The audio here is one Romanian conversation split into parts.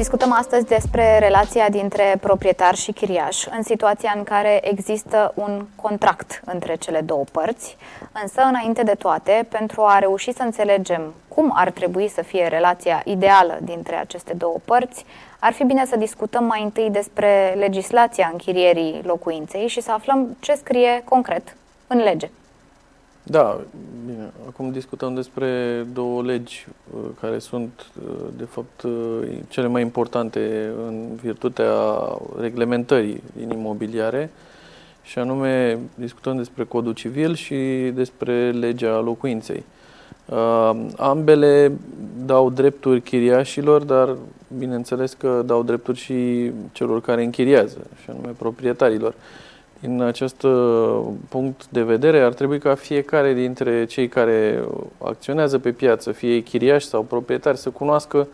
Discutăm astăzi despre relația dintre proprietar și chiriaș, în situația în care există un contract între cele două părți, însă, înainte de toate, pentru a reuși să înțelegem cum ar trebui să fie relația ideală dintre aceste două părți, ar fi bine să discutăm mai întâi despre legislația închirierii locuinței și să aflăm ce scrie concret în lege. Da, bine. Acum discutăm despre două legi uh, care sunt, uh, de fapt, uh, cele mai importante în virtutea reglementării din imobiliare și anume discutăm despre codul civil și despre legea locuinței. Ambele dau drepturi chiriașilor, dar bineînțeles că dau drepturi și celor care închiriază, și anume proprietarilor. Din acest uh, punct de vedere, ar trebui ca fiecare dintre cei care acționează pe piață, fie chiriași sau proprietari, să cunoască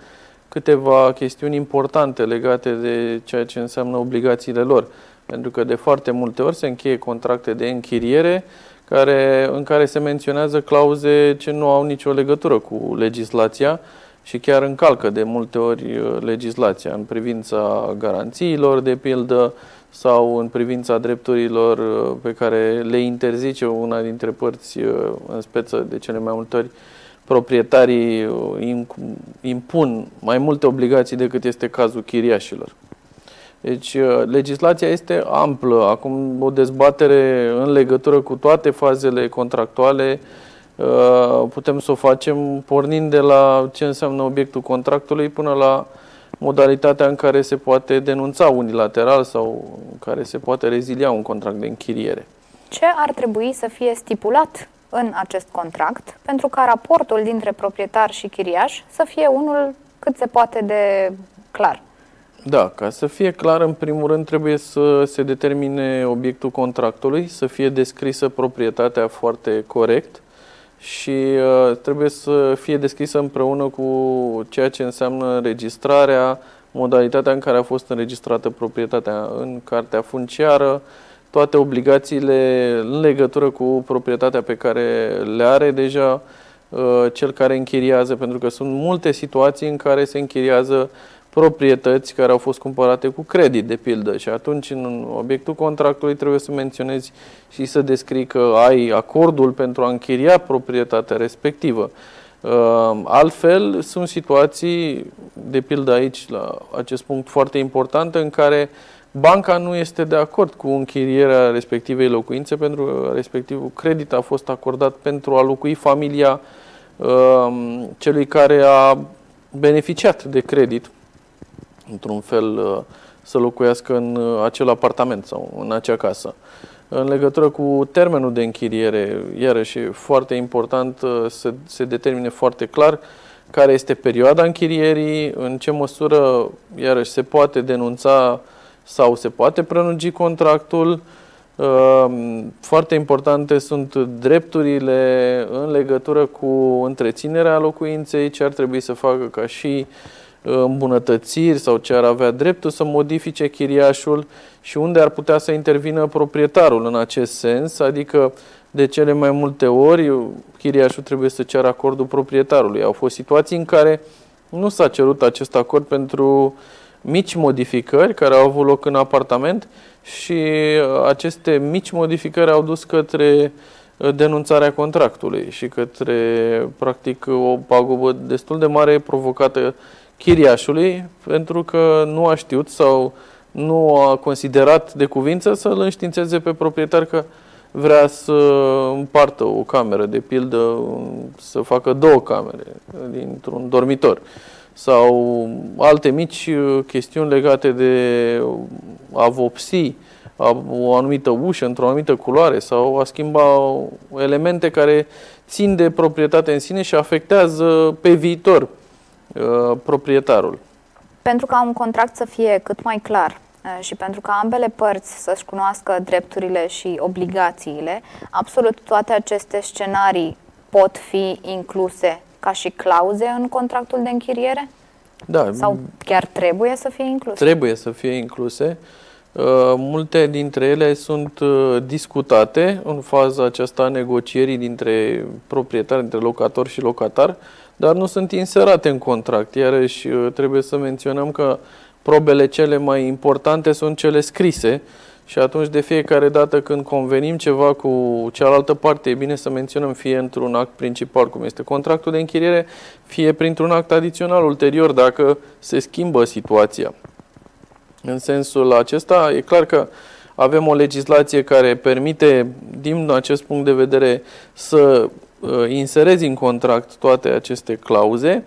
câteva chestiuni importante legate de ceea ce înseamnă obligațiile lor. Pentru că de foarte multe ori se încheie contracte de închiriere care, în care se menționează clauze ce nu au nicio legătură cu legislația și chiar încalcă de multe ori uh, legislația în privința garanțiilor, de pildă, sau în privința drepturilor uh, pe care le interzice una dintre părți, uh, în speță de cele mai multe ori, proprietarii uh, impun mai multe obligații decât este cazul chiriașilor. Deci, legislația este amplă. Acum, o dezbatere în legătură cu toate fazele contractuale putem să o facem pornind de la ce înseamnă obiectul contractului până la modalitatea în care se poate denunța unilateral sau în care se poate rezilia un contract de închiriere. Ce ar trebui să fie stipulat în acest contract pentru ca raportul dintre proprietar și chiriaș să fie unul cât se poate de clar? Da, ca să fie clar, în primul rând trebuie să se determine obiectul contractului, să fie descrisă proprietatea foarte corect, și uh, trebuie să fie deschisă împreună cu ceea ce înseamnă înregistrarea, modalitatea în care a fost înregistrată proprietatea în cartea funciară, toate obligațiile în legătură cu proprietatea pe care le are deja uh, cel care închiriază, pentru că sunt multe situații în care se închiriază proprietăți care au fost cumpărate cu credit, de pildă, și atunci în obiectul contractului trebuie să menționezi și să descrii că ai acordul pentru a închiria proprietatea respectivă. Uh, altfel, sunt situații, de pildă aici, la acest punct foarte important, în care banca nu este de acord cu închirierea respectivei locuințe, pentru că respectivul credit a fost acordat pentru a locui familia uh, celui care a beneficiat de credit într-un fel, uh, să locuiască în uh, acel apartament sau în acea casă. În legătură cu termenul de închiriere, iarăși e foarte important uh, să se determine foarte clar care este perioada închirierii, în ce măsură, iarăși, se poate denunța sau se poate prelungi contractul. Foarte importante sunt drepturile în legătură cu întreținerea locuinței, ce ar trebui să facă ca și îmbunătățiri sau ce ar avea dreptul să modifice chiriașul și unde ar putea să intervină proprietarul în acest sens, adică de cele mai multe ori chiriașul trebuie să ceară acordul proprietarului. Au fost situații în care nu s-a cerut acest acord pentru mici modificări care au avut loc în apartament și aceste mici modificări au dus către denunțarea contractului și către, practic, o pagubă destul de mare provocată chiriașului pentru că nu a știut sau nu a considerat de cuvință să-l înștiințeze pe proprietar că vrea să împartă o cameră, de pildă să facă două camere dintr-un dormitor sau alte mici chestiuni legate de a vopsi o anumită ușă într-o anumită culoare sau a schimba elemente care țin de proprietate în sine și afectează pe viitor. Uh, proprietarul. Pentru ca un contract să fie cât mai clar uh, și pentru ca ambele părți să-și cunoască drepturile și obligațiile, absolut toate aceste scenarii pot fi incluse ca și clauze în contractul de închiriere? Da. Sau chiar trebuie să fie incluse? Trebuie să fie incluse. Multe dintre ele sunt discutate în faza aceasta a negocierii dintre proprietari, dintre locator și locatar, dar nu sunt inserate în contract. Iarăși trebuie să menționăm că probele cele mai importante sunt cele scrise și atunci de fiecare dată când convenim ceva cu cealaltă parte, e bine să menționăm fie într-un act principal, cum este contractul de închiriere, fie printr-un act adițional ulterior, dacă se schimbă situația. În sensul acesta, e clar că avem o legislație care permite, din acest punct de vedere, să uh, inserezi în contract toate aceste clauze,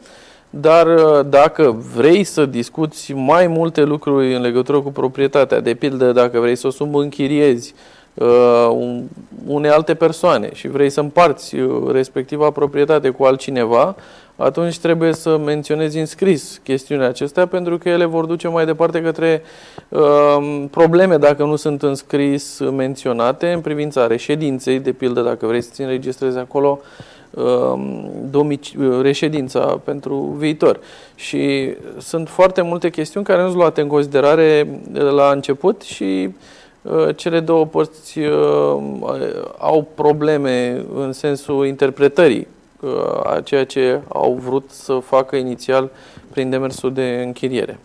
dar uh, dacă vrei să discuți mai multe lucruri în legătură cu proprietatea, de pildă dacă vrei să o subînchiriezi uh, unei alte persoane și vrei să împarți uh, respectiva proprietate cu altcineva, atunci trebuie să menționezi în scris chestiunea acestea pentru că ele vor duce mai departe către uh, probleme dacă nu sunt în scris menționate în privința reședinței, de pildă dacă vrei să-ți înregistrezi acolo uh, reședința pentru viitor. Și sunt foarte multe chestiuni care nu sunt luate în considerare la început și uh, cele două părți uh, au probleme în sensul interpretării a ceea ce au vrut să facă inițial prin demersul de închiriere.